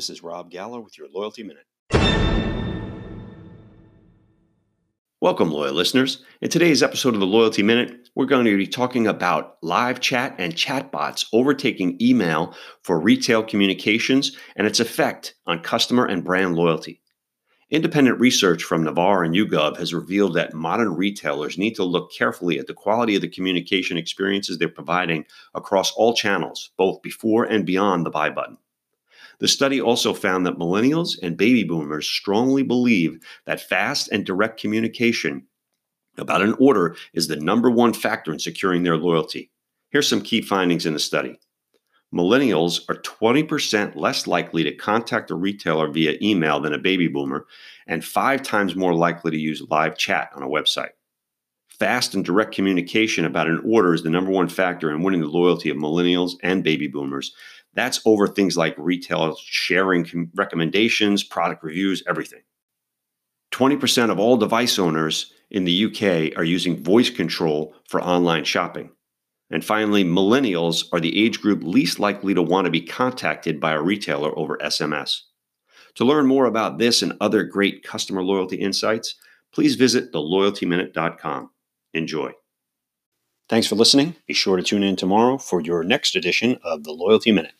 This is Rob Gallo with your Loyalty Minute. Welcome, loyal listeners. In today's episode of the Loyalty Minute, we're going to be talking about live chat and chatbots overtaking email for retail communications and its effect on customer and brand loyalty. Independent research from Narvar and YouGov has revealed that modern retailers need to look carefully at the quality of the communication experiences they're providing across all channels, both before and beyond the buy button. The study also found that millennials and baby boomers strongly believe that fast and direct communication about an order is the number one factor in securing their loyalty. Here's some key findings in the study. Millennials are 20% less likely to contact a retailer via email than a baby boomer, and five times more likely to use live chat on a website. Fast and direct communication about an order is the number one factor in winning the loyalty of millennials and baby boomers. That's over things like retail sharing recommendations, product reviews, everything. 20% of all device owners in the UK are using voice control for online shopping. And finally, millennials are the age group least likely to want to be contacted by a retailer over SMS. To learn more about this and other great customer loyalty insights, please visit theloyaltyminute.com. Enjoy. Thanks for listening. Be sure to tune in tomorrow for your next edition of the Loyalty Minute.